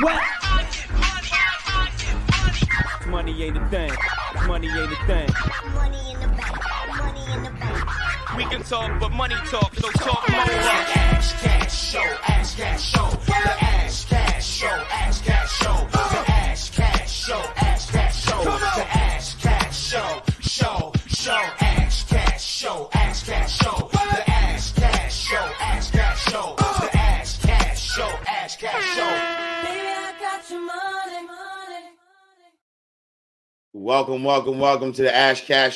What? Money ain't a thing. Money ain't a thing. Money in the bank. Money in the bank. We can talk, but money talk, so talk more. Ash cash show, ash cash show, the ash cash show, ash cash show, the ash cash show, ash cash show, the ash cash show, show, show, ash cash show, ash cash show, the ash cash show, ash cash show, the ash cash show, ash cash show. Welcome, welcome, welcome to the Ash Cash